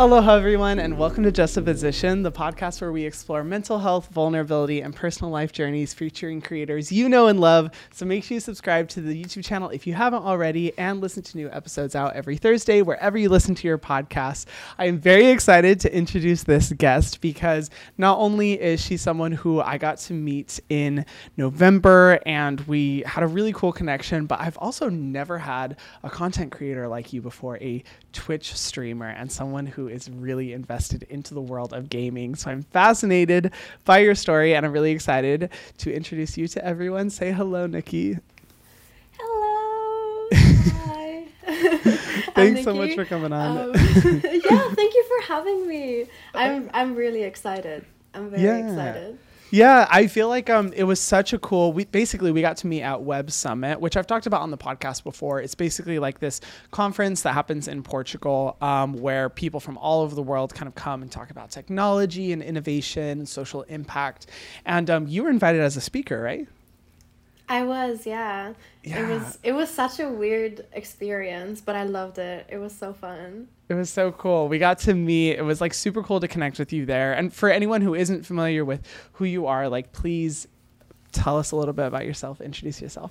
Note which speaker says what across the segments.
Speaker 1: Aloha, everyone, and welcome to Justaposition, the podcast where we explore mental health, vulnerability, and personal life journeys featuring creators you know and love. So make sure you subscribe to the YouTube channel if you haven't already and listen to new episodes out every Thursday wherever you listen to your podcasts. I am very excited to introduce this guest because not only is she someone who I got to meet in November and we had a really cool connection, but I've also never had a content creator like you before, a Twitch streamer, and someone who is really invested into the world of gaming. So I'm fascinated by your story and I'm really excited to introduce you to everyone. Say hello, Nikki.
Speaker 2: Hello. Hi.
Speaker 1: Thanks so much for coming on.
Speaker 2: Um, yeah, thank you for having me. I'm I'm really excited. I'm very
Speaker 1: Yeah.
Speaker 2: excited.
Speaker 1: Yeah, I feel like um it was such a cool we basically we got to meet at Web Summit, which I've talked about on the podcast before. It's basically like this conference that happens in Portugal, um, where people from all over the world kind of come and talk about technology and innovation and social impact. And um, you were invited as a speaker, right?
Speaker 2: I was, yeah. It was it was such a weird experience, but I loved it. It was so fun.
Speaker 1: It was so cool. We got to meet. It was like super cool to connect with you there. And for anyone who isn't familiar with who you are, like please tell us a little bit about yourself. Introduce yourself.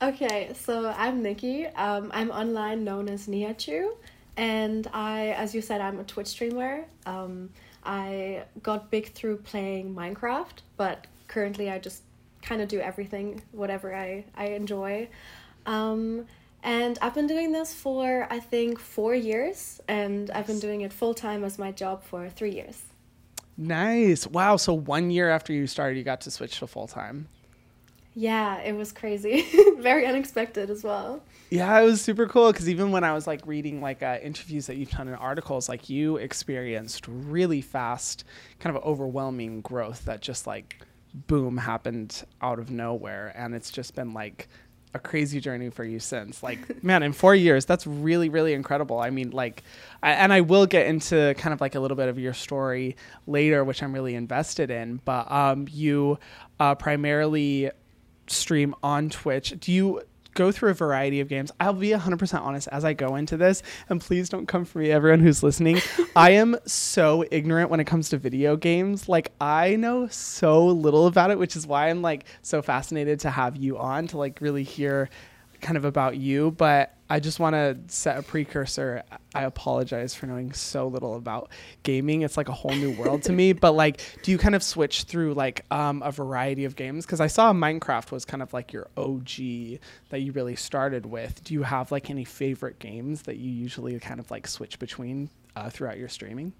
Speaker 2: Okay, so I'm Nikki. Um, I'm online known as Nihachu, and I, as you said, I'm a Twitch streamer. Um, I got big through playing Minecraft, but currently I just kind of do everything, whatever I I enjoy. Um, and I've been doing this for I think four years, and I've been doing it full time as my job for three years.
Speaker 1: Nice. Wow. So one year after you started, you got to switch to full time.
Speaker 2: Yeah, it was crazy, very unexpected as well.
Speaker 1: Yeah, it was super cool because even when I was like reading like uh, interviews that you've done in articles, like you experienced really fast, kind of overwhelming growth that just like boom happened out of nowhere, and it's just been like a crazy journey for you since. Like, man, in four years, that's really really incredible. I mean, like, I, and I will get into kind of like a little bit of your story later, which I'm really invested in. But um, you uh, primarily stream on Twitch. Do you go through a variety of games? I'll be 100% honest as I go into this, and please don't come for me, everyone who's listening. I am so ignorant when it comes to video games. Like, I know so little about it, which is why I'm like so fascinated to have you on to like really hear kind of about you. But I just want to set a precursor. I apologize for knowing so little about gaming. It's like a whole new world to me. But like, do you kind of switch through like um, a variety of games? Because I saw Minecraft was kind of like your OG that you really started with. Do you have like any favorite games that you usually kind of like switch between uh, throughout your streaming?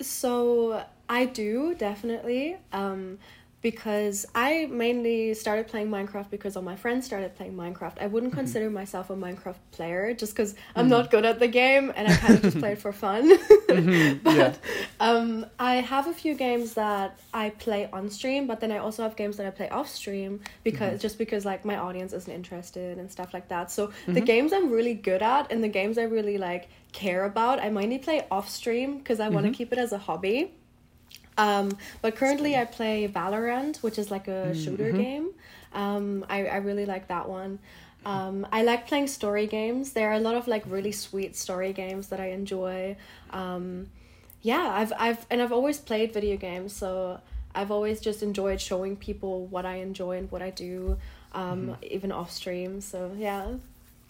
Speaker 2: So I do definitely, um, because I mainly started playing Minecraft because all my friends started playing Minecraft. I wouldn't mhm. consider myself a Minecraft player just because I'm mm-hmm. not good at the game and I kind of just play it for fun. Mm-hmm. but
Speaker 1: yeah.
Speaker 2: um, I have a few games that I play on stream, but then I also have games that I play off stream because mm-hmm. just because like my audience isn't interested and stuff like that. So the games I'm really good at and the games I really like care about, I mainly play off stream because I want to keep it as a hobby. Um, but currently I play Valorant, which is like a shooter game. Um, I, I really like that one. Um, I like playing story games. There are a lot of like really sweet story games that I enjoy. Um, yeah, I've I've and I've always played video games, so I've always just enjoyed showing people what I enjoy and what I do, um, even off stream. So yeah.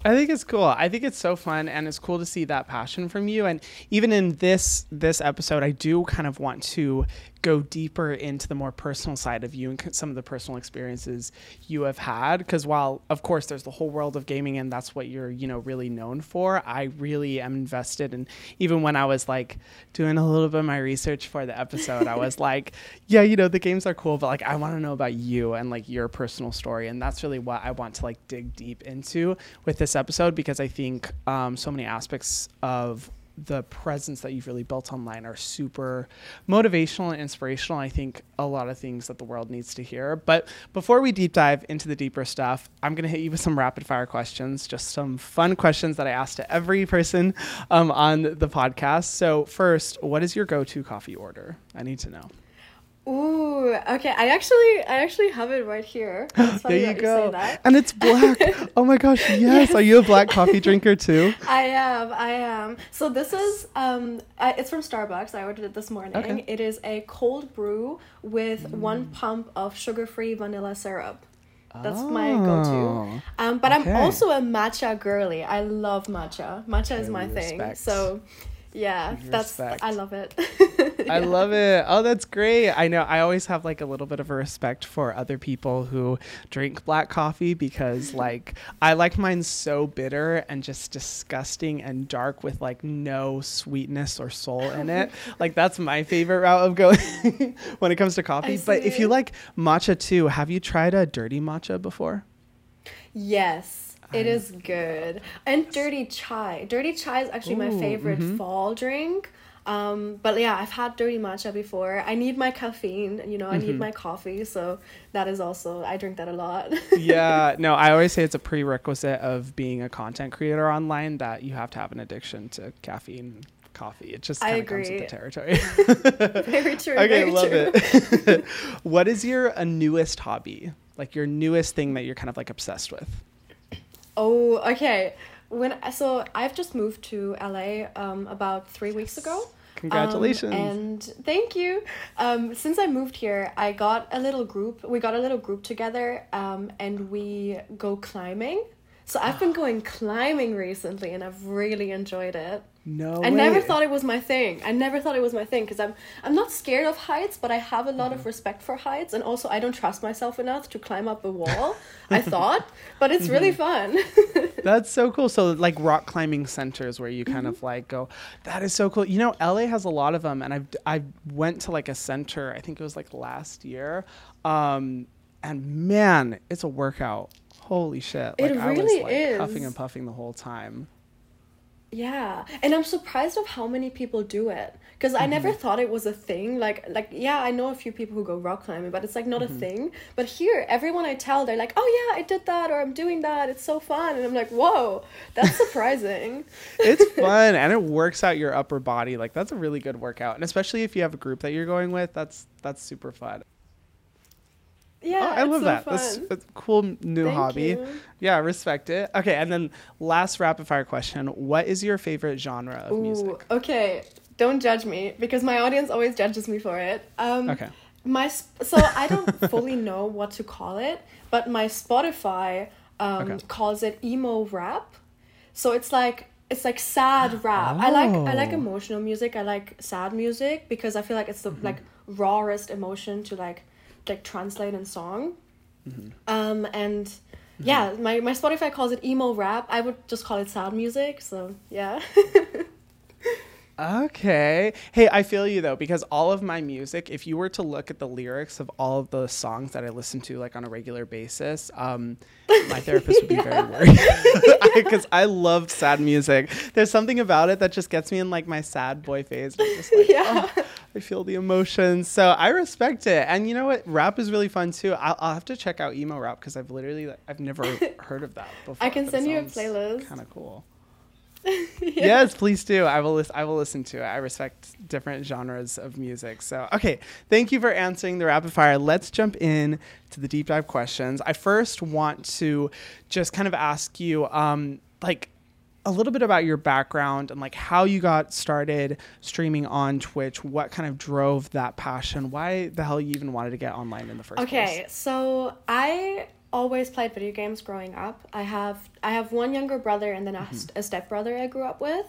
Speaker 1: I think it's cool. I think it's so fun and it's cool to see that passion from you. And even in this this episode, I do kind of want to go deeper into the more personal side of you and some of the personal experiences you have had because while of course there's the whole world of gaming and that's what you're, you know, really known for, I really am invested and even when I was like doing a little bit of my research for the episode, I was like, yeah, you know, the games are cool, but like I want to know about you and like your personal story. And that's really what I want to like dig deep into with this episode because I think um, so many aspects of the presence that you've really built online are super motivational and inspirational. I think a lot of things that the world needs to hear. But before we deep dive into the deeper stuff, I'm going to hit you with some rapid fire questions, just some fun questions that I ask to every person um, on the podcast. So, first, what is your go to coffee order? I need to know.
Speaker 2: Ooh, okay. I actually, I actually have it right here.
Speaker 1: There you go.
Speaker 2: that.
Speaker 1: and it's black. oh my gosh, yes. Are you a black coffee drinker too?
Speaker 2: I am, I am. So this is, um, uh, it's from Starbucks. I ordered it this morning.
Speaker 1: Okay.
Speaker 2: It is a cold brew with one pump of sugar-free vanilla syrup. That's my go-to.
Speaker 1: Oh.
Speaker 2: Um, but
Speaker 1: Okay.
Speaker 2: I'm also a matcha girly. I love matcha. Matcha is my thing. So, yeah, that's
Speaker 1: Respect.
Speaker 2: I love it.
Speaker 1: I love it. Oh, that's great. I know I always have like a little bit of a respect for other people who drink black coffee because like I like mine so bitter and just disgusting and dark with like no sweetness or soul in it. like that's my favorite route of going when it comes to coffee. But if you like matcha too, have you tried a dirty matcha before?
Speaker 2: Yes, it is good. And dirty chai. Dirty chai is actually my
Speaker 1: Ooh,
Speaker 2: favorite
Speaker 1: mhm.
Speaker 2: fall drink. Um, but yeah, I've had dirty matcha before. I need my caffeine, you know, I
Speaker 1: Mm-hmm.
Speaker 2: need my coffee, so that is also I drink that a lot.
Speaker 1: yeah, no, I always say it's a prerequisite of being a content creator online that you have to have an addiction to caffeine coffee. It just kind of comes with the territory.
Speaker 2: very true.
Speaker 1: okay,
Speaker 2: very
Speaker 1: love
Speaker 2: true.
Speaker 1: it. what is your uh, newest hobby? Like your newest thing that you're kind of like obsessed with?
Speaker 2: Oh, okay. When so I've just moved to LA um about three weeks ago.
Speaker 1: Congratulations.
Speaker 2: Um, and thank you. Um, since I moved here, I got a little group. We got a little group together, um, and we go climbing. So I've been going climbing recently, and I've really enjoyed it.
Speaker 1: no,
Speaker 2: I never thought it was my thing. I never thought it was my thing because I'm I'm not scared of heights, but I have a lot
Speaker 1: Mm-hmm.
Speaker 2: of respect for heights, and also I don't trust myself enough to climb up a wall. I thought, but it's really
Speaker 1: Mm-hmm.
Speaker 2: fun.
Speaker 1: That's so cool. So like rock climbing centers where you kind
Speaker 2: Mm-hmm.
Speaker 1: of like go, that is so cool. You know, LA has a lot of them, and I've I went to like a center. I think it was like last year, um, and man, it's a workout. Holy shit! Like
Speaker 2: It
Speaker 1: I was
Speaker 2: really
Speaker 1: like
Speaker 2: is.
Speaker 1: huffing and puffing the whole time.
Speaker 2: Yeah, and I'm surprised of how many people do it because I never
Speaker 1: Mm-hmm.
Speaker 2: thought it was a thing. Like, like yeah, I know a few people who go rock climbing, but it's like not
Speaker 1: Mm-hmm.
Speaker 2: a thing. But here, everyone I tell, they're like, "Oh yeah, I did that," or "I'm doing that. It's so fun," and I'm like, "Whoa, that's surprising."
Speaker 1: It's fun and it works out your upper body. Like that's a really good workout, and especially if you have a group that you're going with, that's that's super fun.
Speaker 2: Yeah,
Speaker 1: oh, I love
Speaker 2: so
Speaker 1: that.
Speaker 2: Fun.
Speaker 1: That's a cool new
Speaker 2: Thank
Speaker 1: hobby.
Speaker 2: you.
Speaker 1: Yeah, respect it. Okay, and then last rapid fire question: What is your favorite genre of
Speaker 2: Ooh,
Speaker 1: music?
Speaker 2: okay. Don't judge me because my audience always judges me for it. Um,
Speaker 1: Okay.
Speaker 2: My sp- so I don't fully know what to call it, but my Spotify um,
Speaker 1: Okay.
Speaker 2: calls it emo rap. So it's like it's like sad rap. I like I like
Speaker 1: Oh.
Speaker 2: emotional music. I like sad music because I feel like it's the
Speaker 1: Mm-hmm.
Speaker 2: like rawest emotion to like like translate in song.
Speaker 1: Mm-hmm.
Speaker 2: Um and yeah, my my Spotify calls it emo rap. I would just call it sad music. So yeah.
Speaker 1: Okay. Hey, I feel you though because all of my music, if you were to look at the lyrics of all of the songs that I listen to like on a regular basis, um, my therapist would be very worried because I love sad music. There's something about it that just gets me in like my sad boy phase. Like,
Speaker 2: yeah.
Speaker 1: oh, I feel the emotions, so I respect it. And you know what? Rap is really fun too. I'll, I'll have to check out emo rap because I've literally I've never heard of that before.
Speaker 2: I can send you a playlist.
Speaker 1: Kind of cool. Yes, please do. I will. Lis- I will listen to it. I respect different genres of music. So, okay, thank you for answering the rapid fire. Let's jump in to the deep dive questions. I first want to just kind of ask you, um, like, a little bit about your background and like how you got started streaming on Twitch. What kind of drove that passion? Why the hell you even wanted to get online in the first place?
Speaker 2: Okay, so I always played video games growing up. I have I have one younger brother and then a,
Speaker 1: Mm-hmm.
Speaker 2: a stepbrother I grew up with,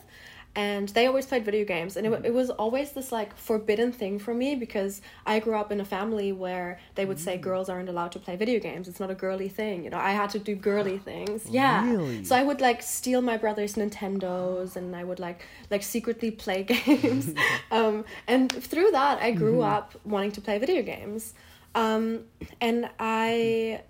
Speaker 2: and they always played video games. And it,
Speaker 1: Mm-hmm.
Speaker 2: it was always this like forbidden thing for me because I grew up in a family where they would
Speaker 1: Mm.
Speaker 2: say girls aren't allowed to play video games. It's not a girly thing. You know, I had to do girly things. Yeah.
Speaker 1: Really?
Speaker 2: So I would like steal my brother's Nintendos and I would like like secretly play games. um, and through that, I grew
Speaker 1: Mm-hmm.
Speaker 2: up wanting to play video games. Um, and I,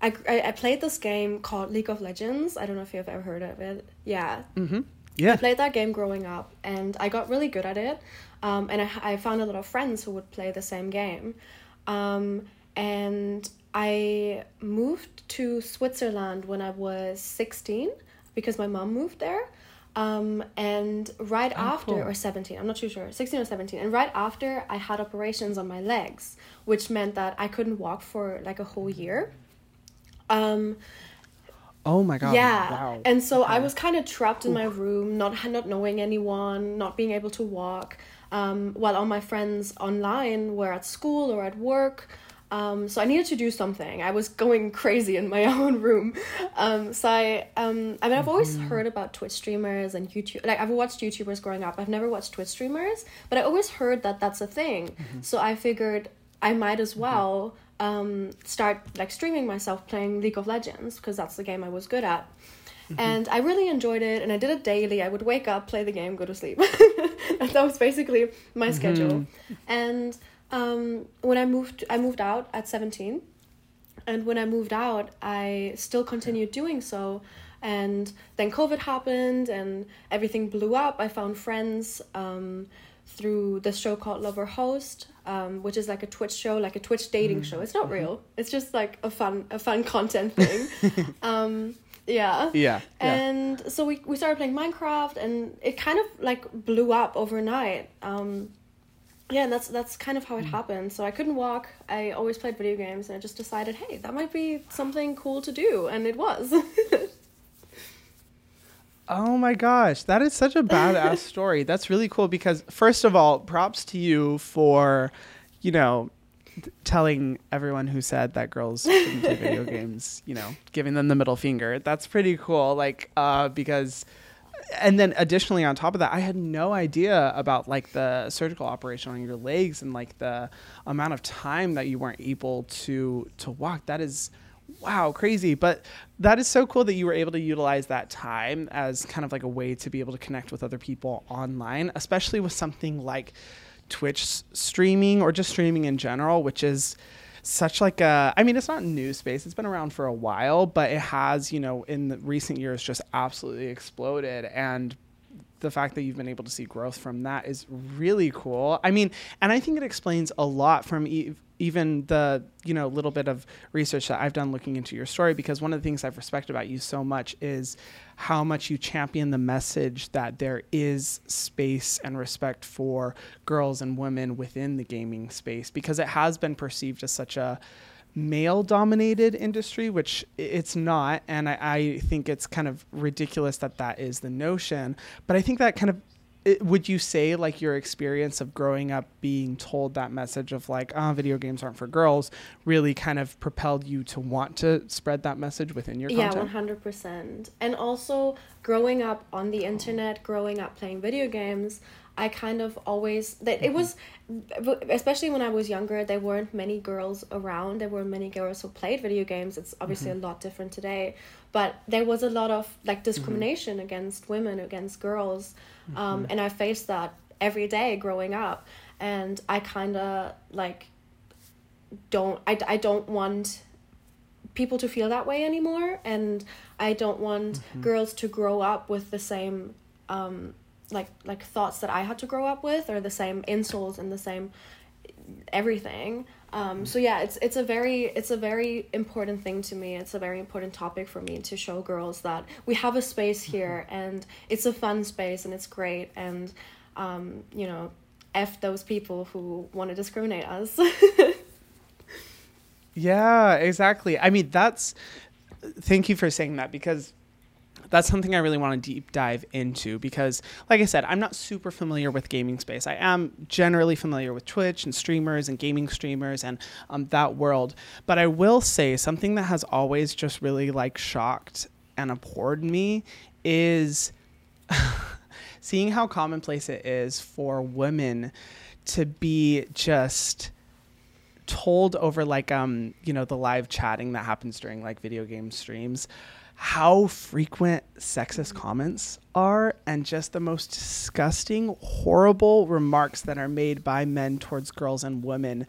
Speaker 2: I, I played this game called League of Legends. I don't know if you've ever heard of it. Yeah,
Speaker 1: Mm-hmm. Yeah.
Speaker 2: I played that game growing up, and I got really good at it. Um, and I, I found a lot of friends who would play the same game. Um, and I moved to Switzerland when I was 16 because my mom moved there. Um, and right
Speaker 1: Oh,
Speaker 2: after,
Speaker 1: cool.
Speaker 2: or 17, I'm not too sure, 16 or 17. And right after, I had operations on my legs, which meant that I couldn't walk for like a whole year. Um,
Speaker 1: Oh my god.
Speaker 2: yeah.
Speaker 1: Wow.
Speaker 2: And so I was kind of trapped in my room, not not knowing anyone, not being able to walk, um, while all my friends online were at school or at work. Um, so I needed to do something. I was going crazy in my own room. Um, so I, um, I mean, I've always
Speaker 1: Mm-hmm.
Speaker 2: heard about Twitch streamers and YouTube. Like I've watched YouTubers growing up. I've never watched Twitch streamers, but I always heard that that's a thing.
Speaker 1: Mm-hmm.
Speaker 2: So I figured I might as well um, start like streaming myself playing League of Legends because that's the game I was good at. And I really enjoyed it, and I did it daily. I would wake up, play the game, go to sleep. that was basically my schedule. And um, when I moved, I moved out at seventeen, and when I moved out, I still continued doing so. And then COVID happened, and everything blew up. I found friends um, through the show called Love or Host, um, which is like a Twitch show, like a Twitch dating show. It's not real. It's just like a fun, a fun content thing. um, yeah.
Speaker 1: yeah. Yeah.
Speaker 2: And so we, we started playing Minecraft and it kind of like blew up overnight. Um, yeah, and that's that's kind of how it happened. So I couldn't walk. I always played video games and I just decided, hey, that might be something cool to do, and it was.
Speaker 1: Oh my gosh, that is such a badass story. That's really cool because first of all, props to you for, you know, telling everyone who said that girls shouldn't play video games, you know, giving them the middle finger. That's pretty cool. Like, uh, because, and then additionally on top of that, I had no idea about like the surgical operation on your legs and like the amount of time that you weren't able to to walk. That is wow crazy but that is so cool that you were able to utilize that time as kind of like a way to be able to connect with other people online especially with something like twitch streaming or just streaming in general which is such like a i mean it's not new space it's been around for a while but it has you know in the recent years just absolutely exploded and the fact that you've been able to see growth from that is really cool. I mean, and I think it explains a lot from e- even the you know little bit of research that I've done looking into your story. Because one of the things I've respected about you so much is how much you champion the message that there is space and respect for girls and women within the gaming space. Because it has been perceived as such a male dominated industry, which it's not. And I, I think it's kind of ridiculous that that is the notion. But I think that kind of, it, would you say like your experience of growing up being told that message of like, oh, video games aren't for girls really kind of propelled you to want to spread that message within your
Speaker 2: yeah,
Speaker 1: content?
Speaker 2: one hundred percent. And also growing up on the internet, growing up playing video games, I kind of always that it mm-hmm. was, especially when I was younger, there weren't many girls around. There weren't many girls who played video games. It's obviously mm-hmm. a lot different today, but there was a lot of like mm-hmm. discrimination against women, against girls, um, and I faced that every day growing up, and I kind of like don't I, I don't want people to feel that way anymore. And i don't want girls to grow up with the same um like like thoughts that i had to grow up with or the same insults and the same everything. Um so yeah it's it's a very it's a very important thing to me. It's a very important topic for me to show girls that we have a space here and it's a fun space and it's great and um you know f those people who want to discriminate us.
Speaker 1: Yeah, exactly. I mean, that's thank you for saying that because that's something I really want to deep dive into because like I said, I'm not super familiar with gaming space. I am generally familiar with Twitch and streamers and gaming streamers and um, that world. But I will say something that has always just really like shocked and abhorred me is seeing how commonplace it is for women to be just told over like um you know the live chatting that happens during like video game streams how frequent sexist comments are and just the most disgusting horrible remarks that are made by men towards girls and women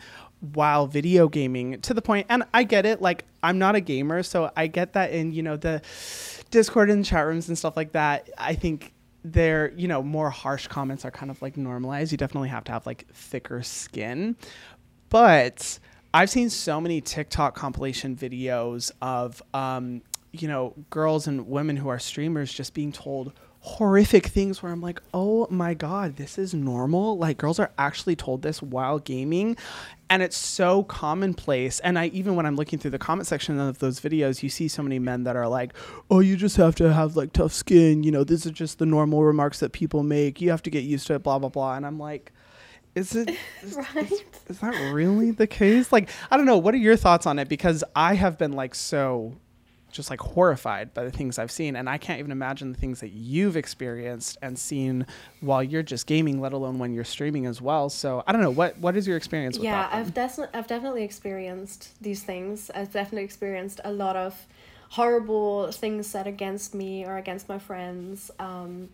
Speaker 1: while video gaming to the point and I get it like I'm not a gamer so I get that in you know the discord and chat rooms and stuff like that. I think they're you know more harsh comments are kind of like normalized. You definitely have to have like thicker skin. But I've seen so many TikTok compilation videos of, um, you know, girls and women who are streamers just being told horrific things where I'm like, oh my God, this is normal. Like, girls are actually told this while gaming. And it's so commonplace. And I, even when I'm looking through the comment section of those videos, you see so many men that are like, oh, you just have to have like tough skin. You know, this is just the normal remarks that people make. You have to get used to it, blah, blah, blah. And I'm like, is it is,
Speaker 2: right?
Speaker 1: is, is that really the case? Like, I don't know. What are your thoughts on it? Because I have been like so just like horrified by the things I've seen, and I can't even imagine the things that you've experienced and seen while you're just gaming, let alone when you're streaming as well. So I don't know what what is your experience with
Speaker 2: yeah,
Speaker 1: that?
Speaker 2: I've definitely I've definitely experienced these things. I've definitely experienced a lot of horrible things said against me or against my friends. Um,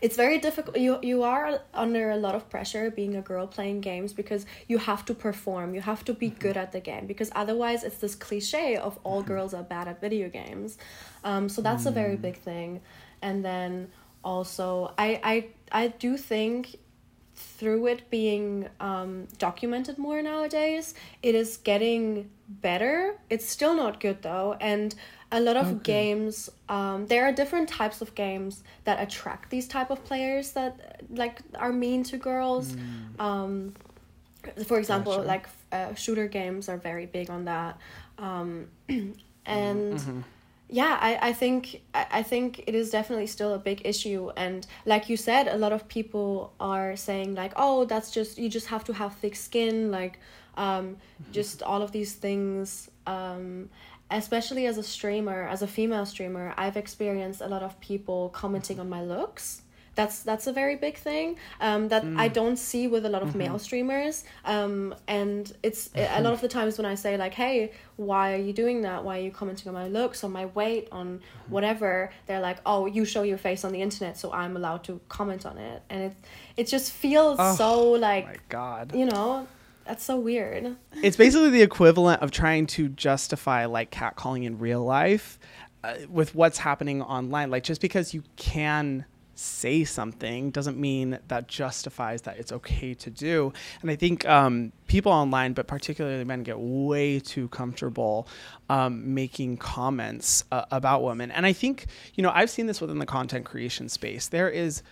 Speaker 2: it's very difficult you you are under a lot of pressure being a girl playing games because you have to perform you have to be good at the game because otherwise it's this cliche of all girls are bad at video games. Um, so that's a very big thing. And then also i i i do think through it being um, documented more nowadays it is getting better. It's still not good though. And a lot of okay. games um, there are different types of games that attract these type of players that like are mean to girls mm. um, for example gotcha. like uh, shooter games are very big on that um, and mm-hmm. yeah I, I think I, I think it is definitely still a big issue and like you said a lot of people are saying like oh that's just you just have to have thick skin like um, mm-hmm. just all of these things um, especially as a streamer, as a female streamer, I've experienced a lot of people commenting on my looks. That's that's a very big thing um, that mm. I don't see with a lot of mm-hmm. male streamers. Um, and it's mm-hmm. a lot of the times when I say like, "Hey, why are you doing that? Why are you commenting on my looks, on my weight, on mm-hmm. whatever?" They're like, "Oh, you show your face on the internet, so I'm allowed to comment on it." And it it just feels oh, so like, my
Speaker 1: God,
Speaker 2: you know, that's so weird.
Speaker 1: It's basically the equivalent of trying to justify like catcalling in real life uh, with what's happening online. Like just because you can say something doesn't mean that justifies that it's okay to do. And I think um, people online, but particularly men, get way too comfortable um, making comments uh, about women. And I think, you know, I've seen this within the content creation space. There is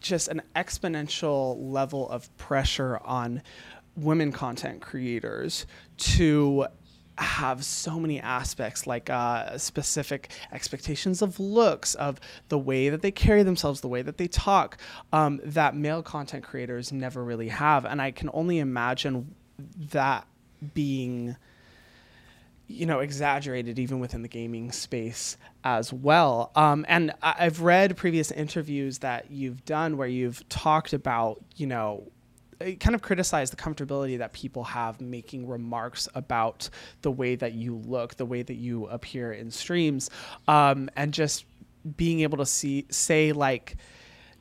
Speaker 1: just an exponential level of pressure on women content creators to have so many aspects like uh, specific expectations of looks of the way that they carry themselves the way that they talk um, that male content creators never really have. And i can only imagine that being you know exaggerated even within the gaming space as well. Um, and i've read previous interviews that you've done where you've talked about you know kind of criticize the comfortability that people have making remarks about the way that you look, the way that you appear in streams, um, and just being able to see say like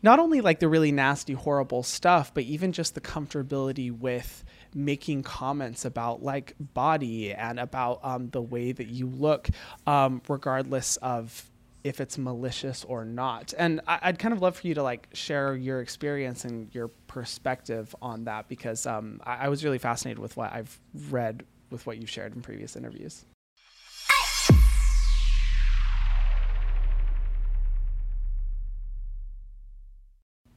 Speaker 1: not only like the really nasty horrible stuff but even just the comfortability with making comments about like body and about um, the way that you look um, regardless of if it's malicious or not. And I, would kind of love for you to like share your experience and your perspective on that because um, I, I was really fascinated with what I've read with what you've shared in previous interviews.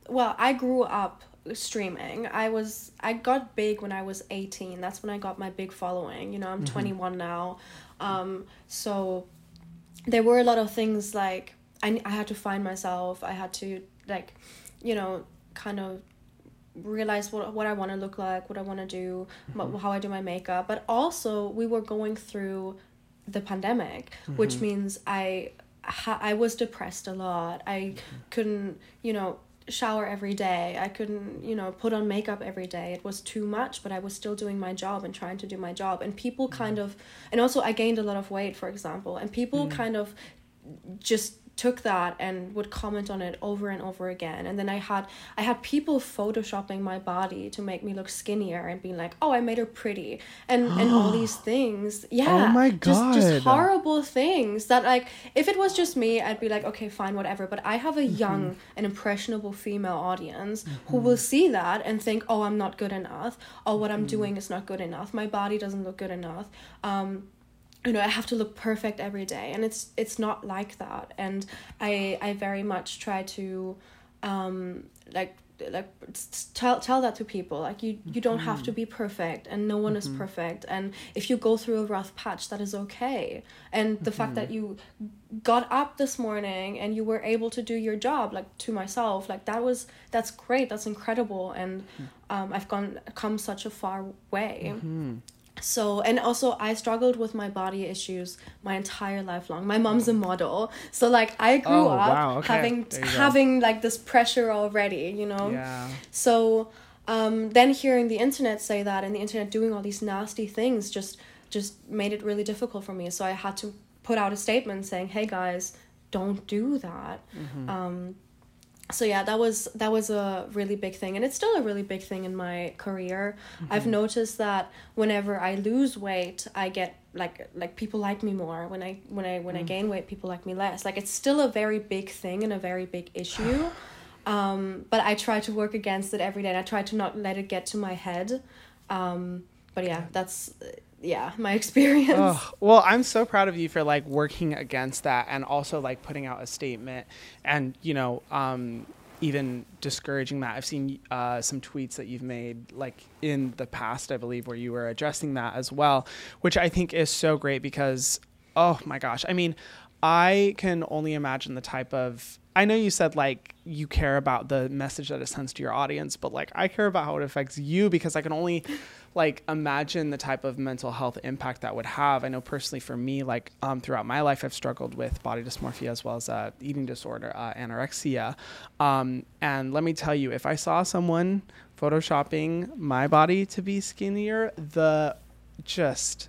Speaker 2: Well, I grew up streaming. I was I got big when I was 18. That's when I got my big following. You know, I'm mm-hmm. 21 now. Um so there were a lot of things like I, I had to find myself i had to like you know kind of realize what, what i want to look like what i want to do mm-hmm. how i do my makeup but also we were going through the pandemic mm-hmm. which means i i was depressed a lot i mm-hmm. couldn't you know shower every day. I couldn't, you know, put on makeup every day. It was too much, but I was still doing my job and trying to do my job. And people mm. kind of, and also I gained a lot of weight, for example, and people mm. kind of just took that and would comment on it over and over again. And then i had i had people photoshopping my body to make me look skinnier and being like oh i made her pretty and and all these things. Yeah
Speaker 1: oh my god
Speaker 2: just, just horrible things that like if it was just me i'd be like okay fine whatever. But i have a mm-hmm. young and impressionable female audience mm-hmm. who will see that and think oh i'm not good enough. Or what i'm mm-hmm. doing is not good enough. My body doesn't look good enough. Um you know i have to look perfect every day and it's it's not like that. And i i very much try to um like like tell tell that to people like you you don't have to be perfect and no one mm-hmm. is perfect. And if you go through a rough patch that is okay. And the mm-hmm. fact that you got up this morning and you were able to do your job like to myself like that was that's great that's incredible. And mm-hmm. um, i've gone come such a far way. Mm-hmm so and also i struggled with my body issues my entire life long my mom's a model so like i grew oh, up wow, okay. having having go. like this pressure already you know
Speaker 1: yeah.
Speaker 2: so um, then hearing the internet say that and the internet doing all these nasty things just just made it really difficult for me so i had to put out a statement saying hey guys don't do that mm-hmm. um, so yeah that was that was a really big thing and it's still a really big thing in my career. Mm-hmm. i've noticed that whenever i lose weight i get like like people like me more. When i when i when mm. i gain weight people like me less. Like it's still a very big thing and a very big issue. Um but i try to work against it every day and i try to not let it get to my head. Um but yeah that's yeah my experience. Oh,
Speaker 1: well i'm so proud of you for like working against that and also like putting out a statement and you know um even discouraging that. I've seen uh, some tweets that you've made like in the past i believe where you were addressing that as well which i think is so great because oh my gosh. I mean i can only imagine the type of I know you said like you care about the message that it sends to your audience, but like I care about how it affects you because I can only like imagine the type of mental health impact that would have. I know personally for me, like um, throughout my life, I've struggled with body dysmorphia as well as uh, eating disorder, uh, anorexia. Um, and let me tell you, if I saw someone photoshopping my body to be skinnier, the just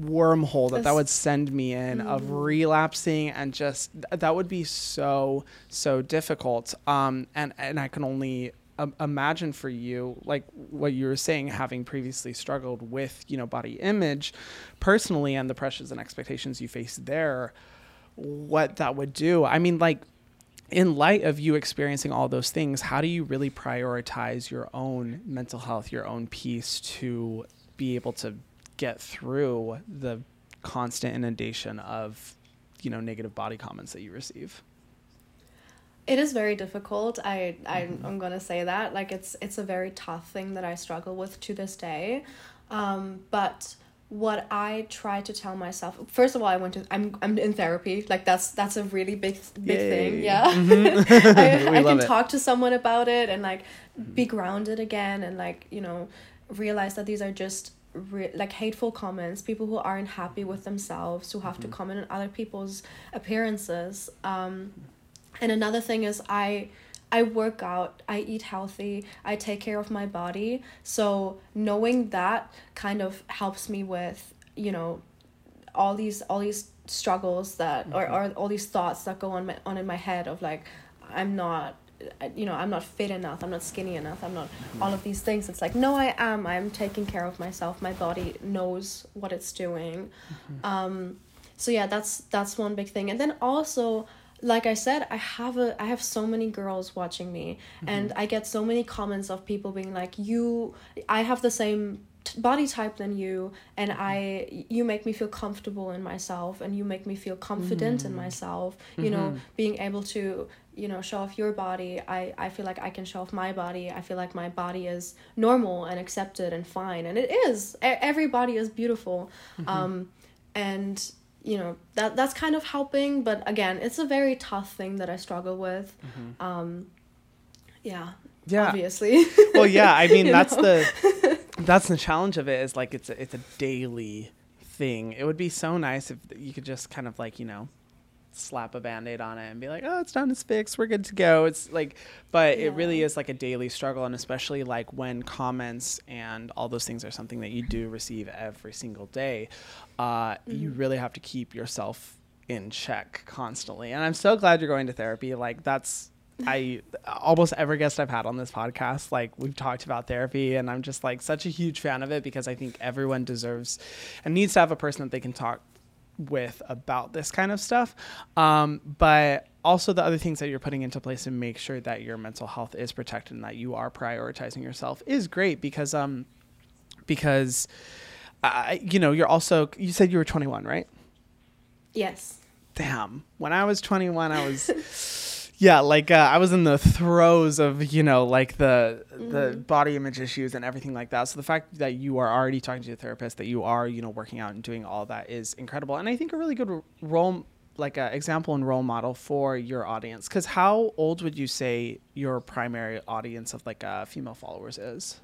Speaker 1: wormhole that that would send me in mm. of relapsing and just that would be so so difficult um and and i can only um, imagine for you like what you were saying having previously struggled with you know body image personally and the pressures and expectations you face there what that would do. I mean like in light of you experiencing all those things how do you really prioritize your own mental health your own peace to be able to get through the constant inundation of you know negative body comments that you receive
Speaker 2: it is very difficult. I, I mm-hmm. I'm gonna say that like it's it's a very tough thing that I struggle with to this day, um, but what I try to tell myself first of all I went to I'm I'm in therapy like that's that's a really big big Yay. thing yeah mm-hmm. I, I can it. talk to someone about it and like be grounded again and like you know realize that these are just re- like hateful comments people who aren't happy with themselves who have mm-hmm. to comment on other people's appearances um and another thing is I I work out, I eat healthy, I take care of my body. So knowing that kind of helps me with, you know, all these all these struggles that mm-hmm. or, or all these thoughts that go on my on in my head of like I'm not you know i'm not fit enough i'm not skinny enough i'm not mm-hmm. all of these things it's like no i am i'm taking care of myself my body knows what it's doing mm-hmm. um so yeah that's that's one big thing and then also like I said, I have a I have so many girls watching me mm-hmm. and I get so many comments of people being like you I have the same t- body type than you and mm-hmm. I you make me feel comfortable in myself and you make me feel confident mm-hmm. in myself. You know, mm-hmm. being able to you know show off your body I, I feel like i can show off my body i feel like my body is normal and accepted and fine and it is every body is beautiful mm-hmm. um and you know that that's kind of helping but again it's a very tough thing that i struggle with mm-hmm. um yeah yeah obviously
Speaker 1: well yeah i mean that's know? the that's the challenge of it is like it's a, it's a daily thing it would be so nice if you could just kind of like you know slap a band-aid on it and be like oh it's done it's fixed we're good to go it's like but yeah. it really is like a daily struggle and especially like when comments and all those things are something that you do receive every single day uh, mm-hmm. you really have to keep yourself in check constantly and i'm so glad you're going to therapy like that's I almost every guest I've had on this podcast, like we've talked about therapy, and I'm just like such a huge fan of it because I think everyone deserves and needs to have a person that they can talk with about this kind of stuff. Um, but also the other things that you're putting into place to make sure that your mental health is protected and that you are prioritizing yourself is great because um because I, you know, you're also you said you were 21, right?
Speaker 2: Yes.
Speaker 1: Damn. When I was 21, I was yeah, like uh, I was in the throes of, you know, like the the body image issues and everything like that. So the fact that you are already talking to a therapist, that you are, you know, working out and doing all that is incredible. And I think a really good role like an example and role model for your audience because how old would you say your primary audience of like uh, female followers is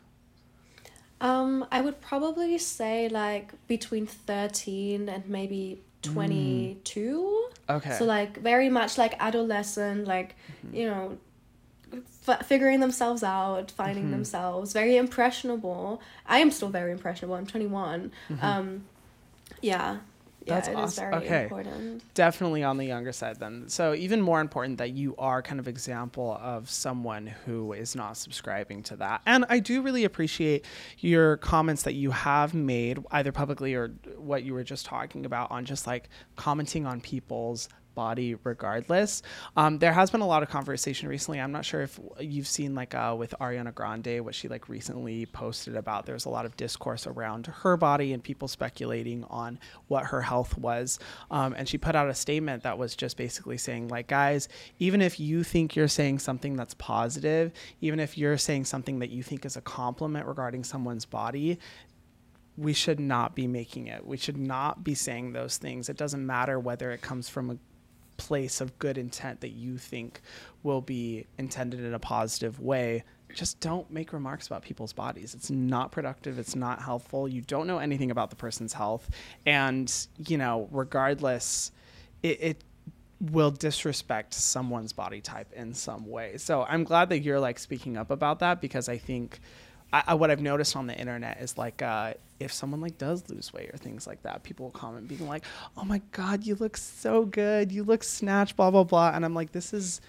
Speaker 2: um, I would probably say like between 13 and maybe 22.
Speaker 1: Mm. Okay.
Speaker 2: So like very much like adolescent, like, mm-hmm. you know, f- figuring themselves out, finding mm-hmm. themselves, very impressionable. I am still very impressionable. I'm 21. Mm-hmm. Um, yeah.
Speaker 1: That's
Speaker 2: yeah,
Speaker 1: awesome. okay.
Speaker 2: Important.
Speaker 1: Definitely on the younger side then. So even more important that you are kind of example of someone who is not subscribing to that. And I do really appreciate your comments that you have made either publicly or what you were just talking about on just like commenting on people's body regardless. Um, there has been a lot of conversation recently. I'm not sure if you've seen like uh, with Ariana Grande what she like recently posted about. There's a lot of discourse around her body and people speculating on what her health was. Um, and she put out a statement that was just basically saying like, guys, even if you think you're saying something that's positive, even if you're saying something that you think is a compliment regarding someone's body, we should not be making it. We should not be saying those things. It doesn't matter whether it comes from a place of good intent that you think will be intended in a positive way, just don't make remarks about people's bodies. It's not productive. It's not helpful. You don't know anything about the person's health. And, you know, regardless, it, it will disrespect someone's body type in some way. So I'm glad that you're like speaking up about that because I think I, I, what I've noticed on the internet is like uh, if someone like does lose weight or things like that, people will comment being like, "Oh my god, you look so good. You look snatched." Blah blah blah. And I'm like, this is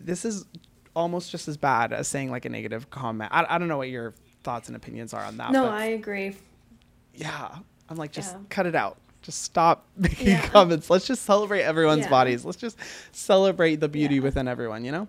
Speaker 1: this is almost just as bad as saying like a negative comment. I, I don't know what your thoughts and opinions are on that.
Speaker 2: No, I agree.
Speaker 1: Yeah, I'm like, just yeah. cut it out. Just stop making yeah. comments. Let's just celebrate everyone's yeah. bodies. Let's just celebrate the beauty within everyone. You know.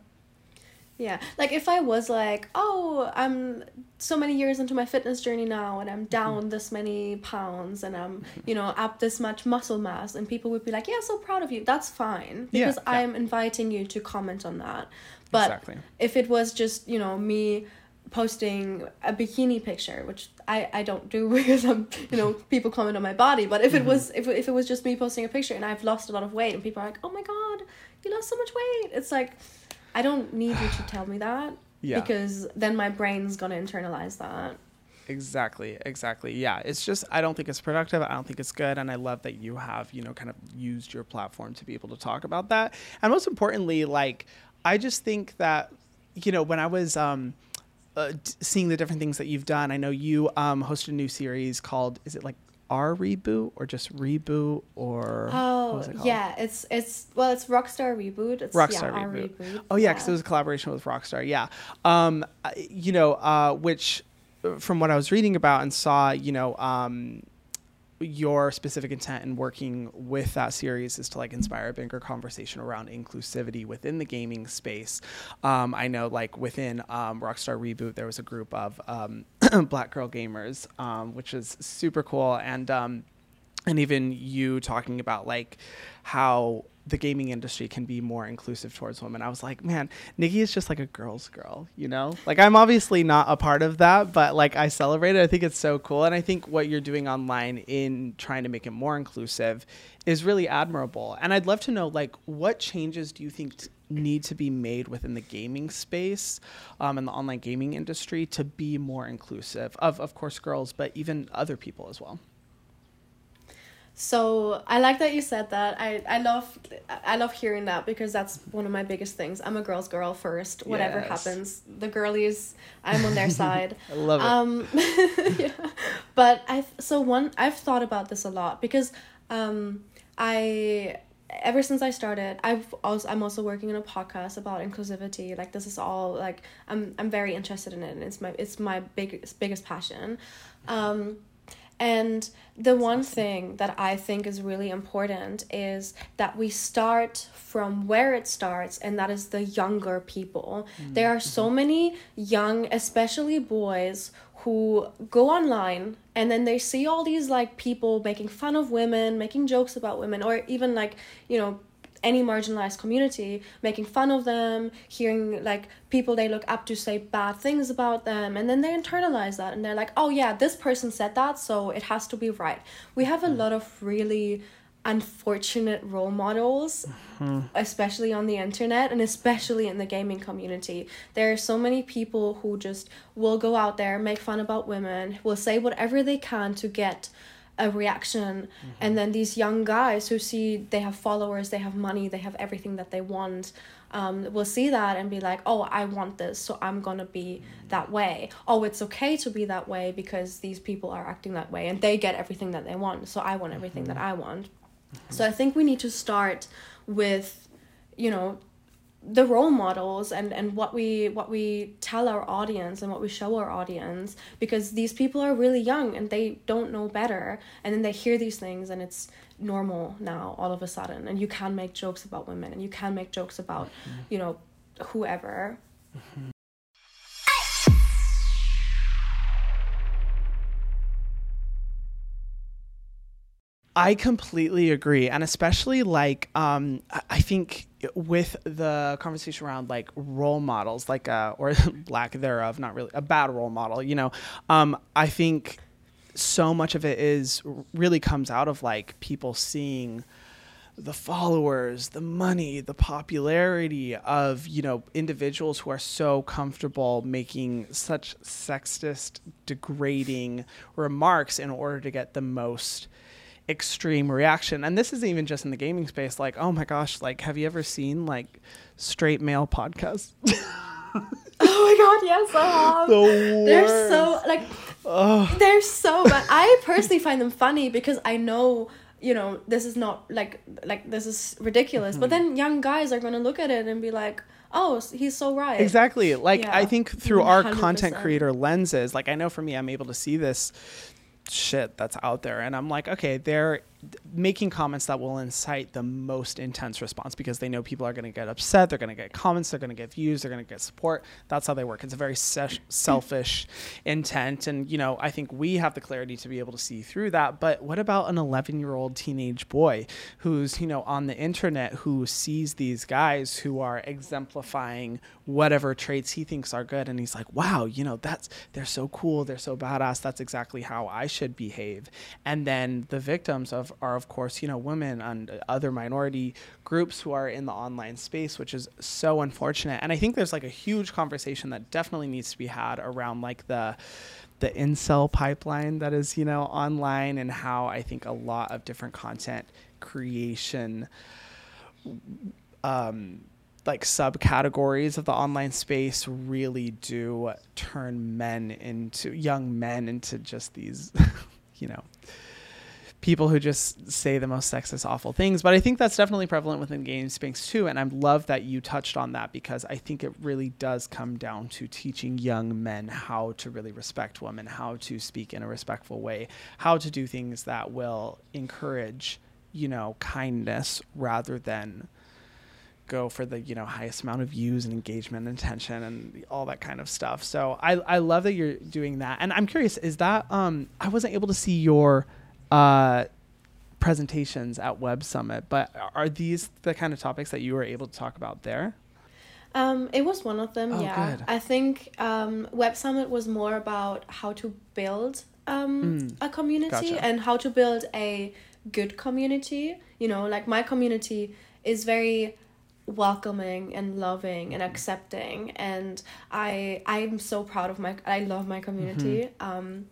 Speaker 2: Yeah, like if I was like, oh, I'm so many years into my fitness journey now and I'm down mm-hmm. this many pounds and I'm, you know, up this much muscle mass, and people would be like, yeah, so proud of you. That's fine because yeah, yeah. I'm inviting you to comment on that. But exactly. if it was just, you know, me posting a bikini picture, which I, I don't do because I'm, you know, people comment on my body. But if it mm-hmm. was if, if it was just me posting a picture and I've lost a lot of weight and people are like, oh my god, you lost so much weight, it's like I don't need you to tell me that. Yeah. Because then my brain's gonna internalize that.
Speaker 1: Exactly, exactly. Yeah, it's just I don't think it's productive. I don't think it's good, and I love that you have you know kind of used your platform to be able to talk about that. And most importantly, like I just think that you know when I was um, uh, seeing the different things that you've done, I know you um, hosted a new series called is it like our reboot or just reboot or
Speaker 2: oh it yeah it's it's well it's rockstar reboot it's
Speaker 1: rockstar yeah, reboot. reboot. oh yeah because yeah. it was a collaboration with rockstar yeah um you know uh which from what i was reading about and saw you know um your specific intent in working with that series is to like inspire a bigger conversation around inclusivity within the gaming space. Um, I know like within um, Rockstar Reboot, there was a group of um, black girl gamers, um, which is super cool. And, um, and even you talking about like how the gaming industry can be more inclusive towards women. I was like, man, Nikki is just like a girl's girl, you know? Like I'm obviously not a part of that, but like I celebrate it. I think it's so cool. And I think what you're doing online in trying to make it more inclusive is really admirable. And I'd love to know like what changes do you think t- need to be made within the gaming space um, and the online gaming industry to be more inclusive of of course girls, but even other people as well?
Speaker 2: So I like that you said that. I, I love I love hearing that because that's one of my biggest things. I'm a girl's girl first. Whatever yes. happens, the girlies, I'm on their side.
Speaker 1: I love it.
Speaker 2: Um, yeah. But I so one I've thought about this a lot because um, I ever since I started, I've also I'm also working on a podcast about inclusivity. Like this is all like I'm I'm very interested in it, and it's my it's my biggest biggest passion. Um, And the one thing that I think is really important is that we start from where it starts, and that is the younger people. Mm-hmm. There are so many young, especially boys, who go online and then they see all these like people making fun of women, making jokes about women, or even like, you know, any marginalized community making fun of them hearing like people they look up to say bad things about them and then they internalize that and they're like oh yeah this person said that so it has to be right we have a mm. lot of really unfortunate role models mm-hmm. especially on the internet and especially in the gaming community there are so many people who just will go out there make fun about women will say whatever they can to get a reaction mm-hmm. and then these young guys who see they have followers they have money they have everything that they want um, will see that and be like oh i want this so i'm gonna be that way oh it's okay to be that way because these people are acting that way and they get everything that they want so i want everything mm-hmm. that i want mm-hmm. so i think we need to start with you know the role models and and what we what we tell our audience and what we show our audience because these people are really young and they don't know better and then they hear these things and it's normal now all of a sudden and you can make jokes about women and you can make jokes about mm-hmm. you know whoever mm-hmm.
Speaker 1: I completely agree, and especially like um, I think with the conversation around like role models, like uh, or lack thereof, not really a bad role model. You know, um, I think so much of it is really comes out of like people seeing the followers, the money, the popularity of, you know, individuals who are so comfortable making such sexist, degrading remarks in order to get the most extreme reaction. And this isn't even just in the gaming space. Like, oh my gosh, like, have you ever seen like straight male podcasts?
Speaker 2: oh my god, yes, I have. The they're so like Ugh. they're so bad. I personally find them funny because I know you know this is not like like this is ridiculous. Mm-hmm. But then young guys are gonna look at it and be like, oh he's so right
Speaker 1: exactly like yeah. i think through 100%. our content creator lenses like i know for me i'm able to see this shit that's out there. And i'm like okay they're making comments that will incite the most intense response because they know people are going to get upset they're going to get comments they're going to get views they're going to get support. That's how they work. It's a very se- selfish intent. And you know i think we have the clarity to be able to see through that. But what about an 11 year old teenage boy who's you know on the internet who sees these guys who are exemplifying whatever traits he thinks are good? And he's like wow you know that's they're so cool they're so badass that's exactly how i should behave. And then the victims of are of course you know women and other minority groups who are in the online space which is so unfortunate. And i think there's like a huge conversation that definitely needs to be had around like the the incel pipeline that is you know online and how i think a lot of different content creation um, like subcategories of the online space really do turn men into young men into just these you know people who just say the most sexist, awful things. But I think that's definitely prevalent within game space too. And I love that you touched on that because I think it really does come down to teaching young men how to really respect women, how to speak in a respectful way, how to do things that will encourage, you know, kindness rather than go for the you know highest amount of views and engagement and attention and all that kind of stuff so i i love that you're doing that and i'm curious is that um i wasn't able to see your uh, presentations at Web Summit, but are these the kind of topics that you were able to talk about there?
Speaker 2: Um, it was one of them, oh, yeah. Good. I think um, Web Summit was more about how to build um, mm. a community gotcha. and how to build a good community. You know, like my community is very welcoming and loving and accepting and i i'm so proud of my i love my community mm-hmm. um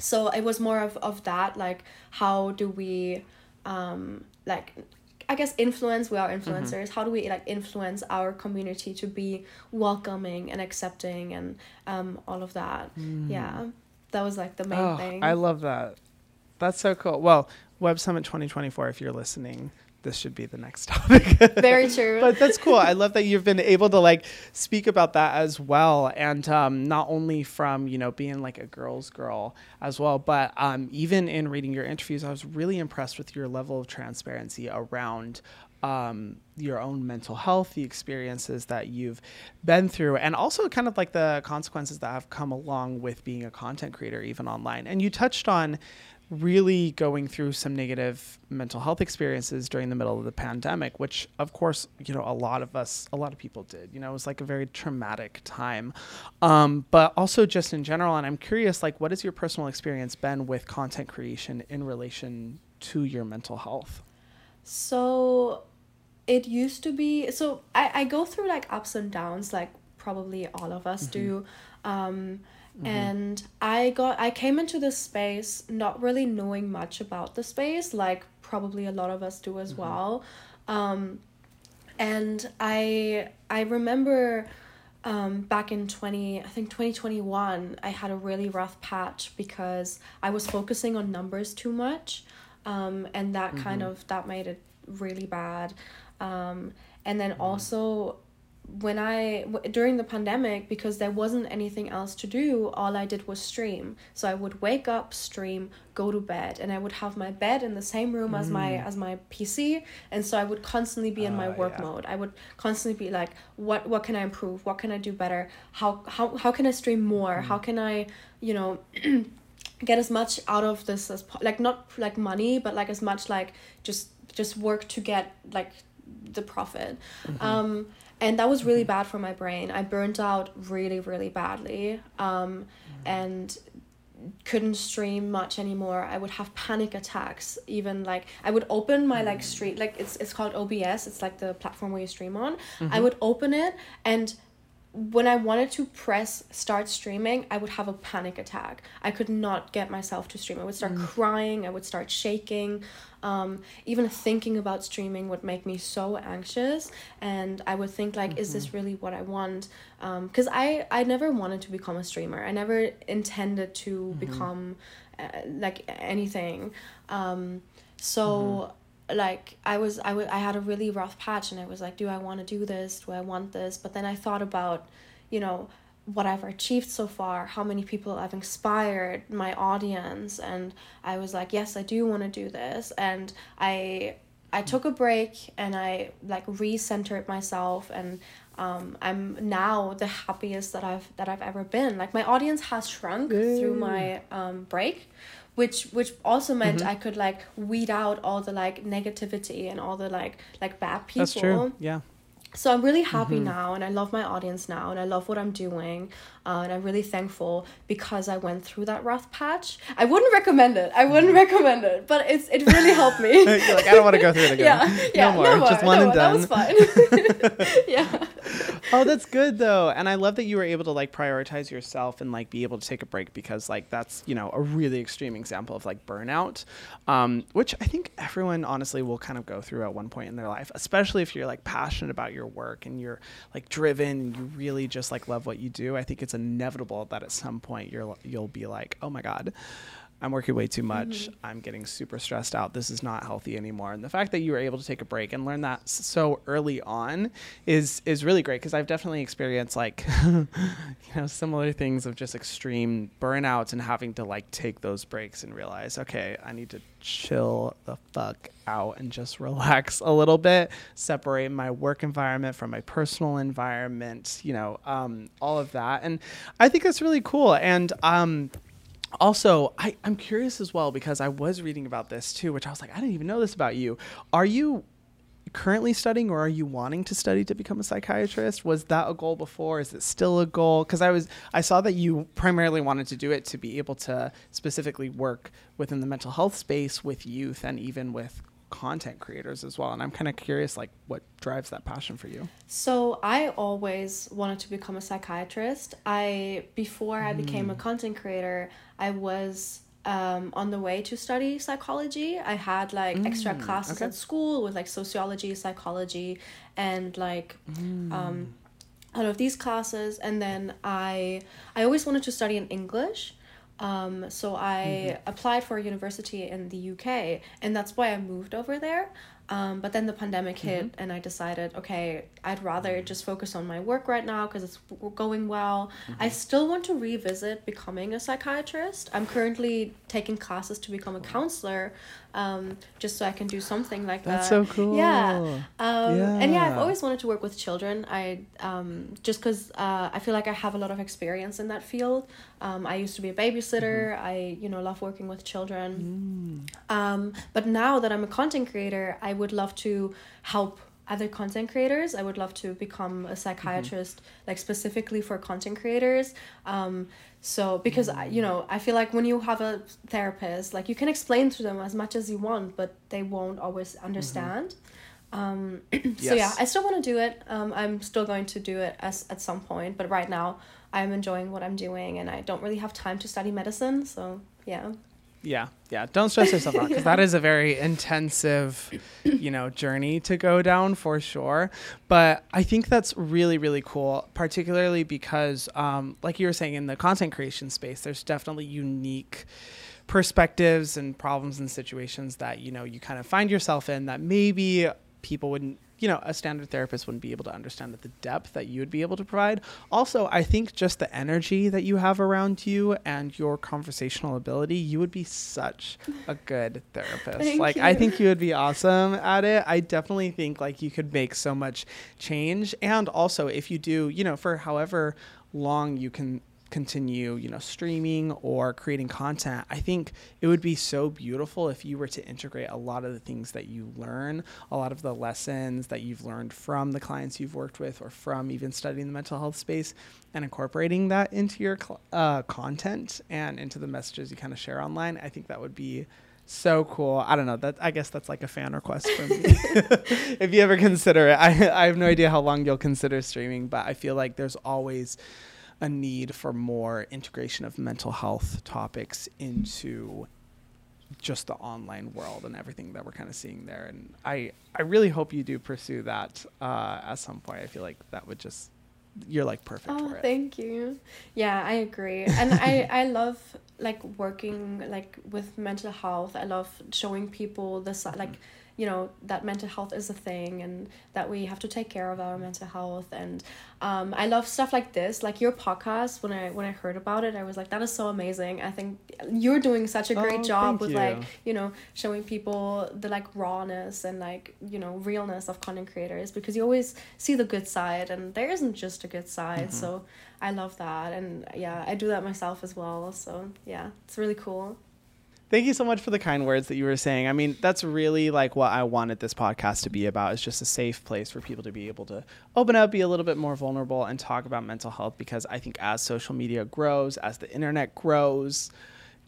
Speaker 2: so it was more of, of that like how do we um like i guess influence we are mm-hmm. influencers mm-hmm. how do we like influence our community to be welcoming and accepting and um all of that mm. yeah that was like the main oh, thing
Speaker 1: i love that that's so cool well web summit 2024 if you're listening this should be the next topic.
Speaker 2: Very true.
Speaker 1: but that's cool. I love that you've been able to like speak about that as well, and um, not only from you know being like a girl's girl as well, but um, even in reading your interviews, I was really impressed with your level of transparency around um, your own mental health, the experiences that you've been through, and also kind of like the consequences that have come along with being a content creator, even online. And you touched on really going through some negative mental health experiences during the middle of the pandemic, which of course, you know, a lot of us, a lot of people did, you know, it was like a very traumatic time. Um, but also just in general, and I'm curious, like, what has your personal experience been with content creation in relation to your mental health?
Speaker 2: So it used to be, so I, I go through like ups and downs, like probably all of us mm-hmm. do. Um, Mm-hmm. And I got I came into this space not really knowing much about the space, like probably a lot of us do as mm-hmm. well. Um, and I I remember um, back in 20 i think 2021 i had a really rough patch because i was focusing on numbers too much um, and that mm-hmm. kind of that made it really bad um, and then mm-hmm. also when I during the pandemic because there wasn't anything else to do, all I did was stream. So I would wake up, stream, go to bed, and I would have my bed in the same room mm. as my as my PC, and so I would constantly be in uh, my work yeah. mode. I would constantly be like, what what can I improve? What can I do better? How how how can I stream more? Mm. How can I, you know, get as much out of this as like not like money, but like as much like just just work to get like the profit. Mm-hmm. Um and that was really bad for my brain. I burnt out really, really badly, um, and couldn't stream much anymore. I would have panic attacks. Even like I would open my like stream like it's it's called OBS. It's like the platform where you stream on. Mm-hmm. I would open it and when I wanted to press start streaming, I would have a panic attack. I could not get myself to stream. I would start mm. crying. I would start shaking. Um, even thinking about streaming would make me so anxious, and I would think like, mm-hmm. is this mm-hmm. really what I want? Because um, I I never wanted to become a streamer. I never intended to mm-hmm. become uh, like anything. Um, so. Like I was I, w- I had a really rough patch and I was like do I want to do this? Do I want this? But then I thought about you know what I've achieved so far how many people I've inspired my audience and I was like yes I do want to do this. And I I took a break and I like recentered myself and um, I'm now the happiest that I've that I've ever been. Like my audience has shrunk through my um, break, which which also meant mm-hmm. I could like weed out all the like negativity and all the like like bad people.
Speaker 1: That's true. Yeah.
Speaker 2: So I'm really happy mm-hmm. now, and I love my audience now, and I love what I'm doing, uh, and I'm really thankful because I went through that rough patch. I wouldn't recommend it. I wouldn't mm-hmm. recommend it, but it's it really helped me.
Speaker 1: You're like I don't want to go through it again. Yeah, yeah, no more. No more. Just one no and more.
Speaker 2: done. That was fine. yeah.
Speaker 1: Oh, that's good though, and I love that you were able to like prioritize yourself and like be able to take a break because like that's you know a really extreme example of like burnout, um, which I think everyone honestly will kind of go through at one point in their life, especially if you're like passionate about your work and you're like driven and you really just like love what you do. I think it's inevitable that at some point you're you'll be like, oh my god I'm working way too much. Mm-hmm. I'm getting super stressed out. This is not healthy anymore. And the fact that you were able to take a break and learn that so early on is is really great because I've definitely experienced like you know similar things of just extreme burnouts and having to like take those breaks and realize, okay, I need to chill the fuck out and just relax a little bit, separate my work environment from my personal environment, you know, um, all of that. And I think that's really cool. And um also I, i'm curious as well because i was reading about this too which i was like i didn't even know this about you. Are you currently studying or are you wanting to study to become a psychiatrist? Was that a goal before? Is it still a goal? Because i was i saw that you primarily wanted to do it to be able to specifically work within the mental health space with youth and even with content creators as well and i'm kind of curious like what drives that passion for you
Speaker 2: so i always wanted to become a psychiatrist i before i became a mm. content creator i was um, on the way to study psychology i had like mm, extra classes okay. at school with like sociology psychology and like mm. um, all of these classes and then i i always wanted to study in english um, so I mm-hmm. applied for a university in the UK, and that's why I moved over there. Um, but then the pandemic hit, mm-hmm. and I decided, okay, I'd rather just focus on my work right now because it's going well. Mm-hmm. I still want to revisit becoming a psychiatrist. I'm currently taking classes to become a counselor, um, just so I can do something like
Speaker 1: That's
Speaker 2: that.
Speaker 1: That's so cool.
Speaker 2: Yeah. Um, yeah. And yeah, I've always wanted to work with children. I um, just because uh, I feel like I have a lot of experience in that field. Um, I used to be a babysitter. Mm-hmm. I you know love working with children. Mm. Um, but now that I'm a content creator, I would love to help other content creators. I would love to become a psychiatrist, mm-hmm. like specifically for content creators. Um, so because mm-hmm. you know, I feel like when you have a therapist, like you can explain to them as much as you want, but they won't always understand. Mm-hmm. Um, so yes. yeah, I still want to do it. Um, I'm still going to do it as at some point, but right now I'm enjoying what I'm doing, and I don't really have time to study medicine. So yeah
Speaker 1: yeah yeah don't stress yourself out because yeah. that is a very intensive you know journey to go down for sure but i think that's really really cool particularly because um, like you were saying in the content creation space there's definitely unique perspectives and problems and situations that you know you kind of find yourself in that maybe people wouldn't you know, a standard therapist wouldn't be able to understand at the depth that you would be able to provide. Also, I think just the energy that you have around you and your conversational ability, you would be such a good therapist. like you. I think you would be awesome at it. I definitely think like you could make so much change and also if you do, you know, for however long you can continue, you know, streaming or creating content, I think it would be so beautiful if you were to integrate a lot of the things that you learn, a lot of the lessons that you've learned from the clients you've worked with or from even studying the mental health space and incorporating that into your uh, content and into the messages you kind of share online. I think that would be so cool. I don't know. That I guess that's like a fan request for me. if you ever consider it, I I have no idea how long you'll consider streaming, but I feel like there's always a need for more integration of mental health topics into just the online world and everything that we're kind of seeing there. And I, I really hope you do pursue that uh, at some point. I feel like that would just you're like perfect
Speaker 2: oh,
Speaker 1: for it.
Speaker 2: Thank you. Yeah, I agree. And I, I love like working like with mental health. I love showing people this mm-hmm. You know that mental health is a thing and that we have to take care of our mental health. And um, i love stuff like this like your podcast when i when i heard about it i was like that is so amazing. I think you're doing such a great oh, job with you. like you know showing people the like rawness and like you know realness of content creators because you always see the good side and there isn't just a good side. Mm-hmm. so i love that. And yeah i do that myself as well. So yeah it's really cool
Speaker 1: Thank you so much for the kind words that you were saying. I mean, that's really like what I wanted this podcast to be about. It's just a safe place for people to be able to open up, be a little bit more vulnerable, and talk about mental health. Because I think as social media grows, as the internet grows,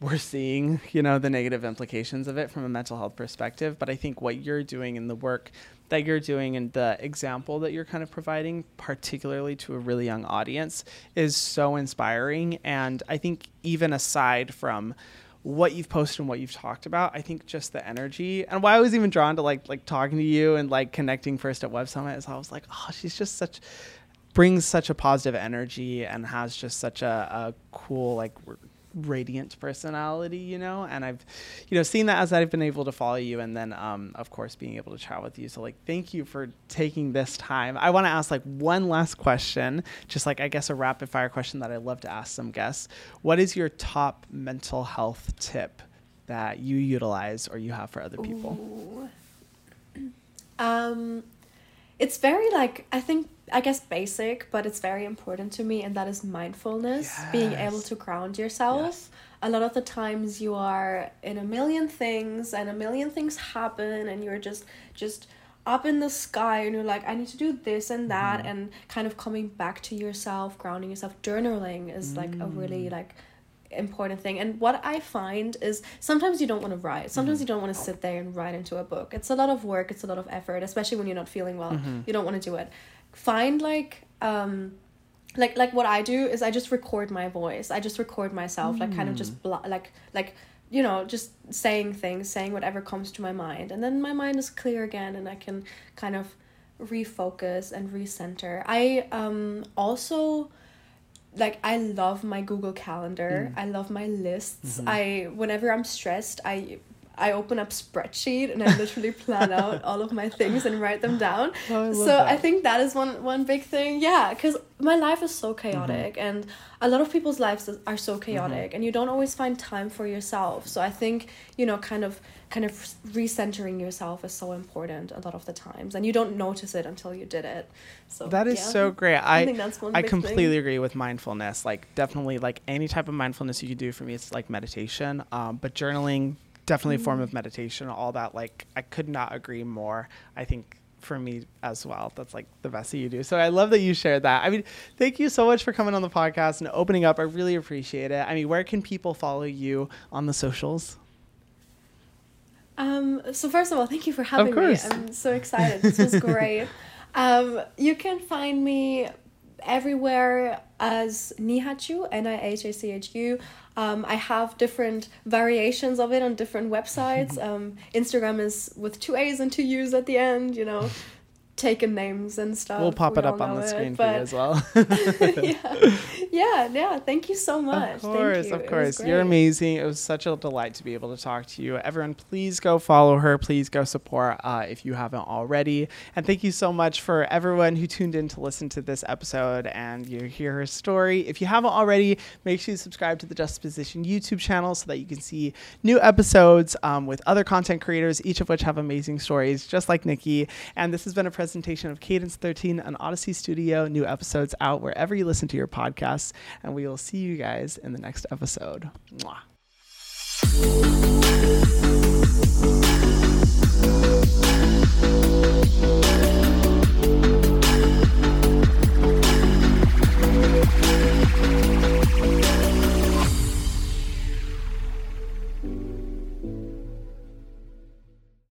Speaker 1: we're seeing, you know, the negative implications of it from a mental health perspective. But I think what you're doing in the work that you're doing and the example that you're kind of providing, particularly to a really young audience, is so inspiring. And I think even aside from what you've posted and what you've talked about. I think just the energy and why I was even drawn to like like talking to you and like connecting first at Web Summit is I was like, oh, she's just such brings such a positive energy and has just such a, a cool like radiant personality, you know, and I've, you know, seen that as I've been able to follow you, and then, um, of course, being able to chat with you. So, like, thank you for taking this time. I want to ask like one last question, just like I guess a rapid fire question that I love to ask some guests. What is your top mental health tip that you utilize or you have for other people?
Speaker 2: Ooh. Um, it's very like I think I guess basic, but it's very important to me, and that is mindfulness, yes. being able to ground yourself. Yes. A lot of the times you are in a million things, and a million things happen, and you're just just up in the sky, and you're like, I need to do this and that, mm. and kind of coming back to yourself, grounding yourself. Journaling is mm. like a really mm. like important thing. And what I find is sometimes you don't want to write. Sometimes mm-hmm. you don't want to sit there and write into a book. It's a lot of work, it's a lot of effort, especially when you're not feeling well. Mm-hmm. You don't want to do it. Find like um like like what I do is I just record my voice. I just record myself, mm. like kind of just mm. bl- like like you know just saying things, saying whatever comes to my mind, and then my mind is clear again, and I can kind of refocus and recenter. I um also like I love my Google Calendar. Mm. I love my lists. Mm-hmm. I whenever I'm stressed, I I open up spreadsheet and I literally plan out all of my things and write them down.
Speaker 1: Oh, I
Speaker 2: so
Speaker 1: that.
Speaker 2: I think that is one one big thing. Yeah, because my life is so chaotic,
Speaker 1: Mm-hmm.
Speaker 2: and a lot of people's lives are so chaotic, and you don't always find time for yourself. So I think you know, kind of kind of recentering yourself is so important a lot of the times, and you don't notice it until you did it. So
Speaker 1: That is
Speaker 2: yeah.
Speaker 1: so great.
Speaker 2: I
Speaker 1: I
Speaker 2: think that's one
Speaker 1: I completely
Speaker 2: thing.
Speaker 1: agree with mindfulness. Like definitely like any type of mindfulness you can do for me it's like meditation. Um, but journaling definitely a form
Speaker 2: Mm.
Speaker 1: of meditation. All that like I could not agree more. I think for me as well. That's like the best that you do. So I love that you shared that. I mean, thank you so much for coming on the podcast and opening up. I really appreciate it. I mean, where can people follow you on the socials?
Speaker 2: Um, so first of all, thank you for having me. I'm so excited. This was great. um, you can find me everywhere as Nihachu, N I H A C H U. Um, I have different variations of it on different websites. Um, Instagram is with two A's and two U's at the end, you know, taken names and stuff.
Speaker 1: we'll pop
Speaker 2: We
Speaker 1: it up on the
Speaker 2: it,
Speaker 1: screen for you as well.
Speaker 2: yeah. yeah, yeah. Thank you so much.
Speaker 1: Of course,
Speaker 2: Thank you.
Speaker 1: of course. You're amazing. It was such a delight to be able to talk to you. Everyone, please go follow her. Please go support uh, if you haven't already. And thank you so much for everyone who tuned in to listen to this episode and you hear her story. If you haven't already, make sure you subscribe to the Justaposition YouTube channel so that you can see new episodes um, with other content creators, each of which have amazing stories, just like Nikki. And this has been a presentation of Cadence 13 on Audacy Studio. New episodes out wherever you listen to your us. And we will see you guys in the next episode. Mwah.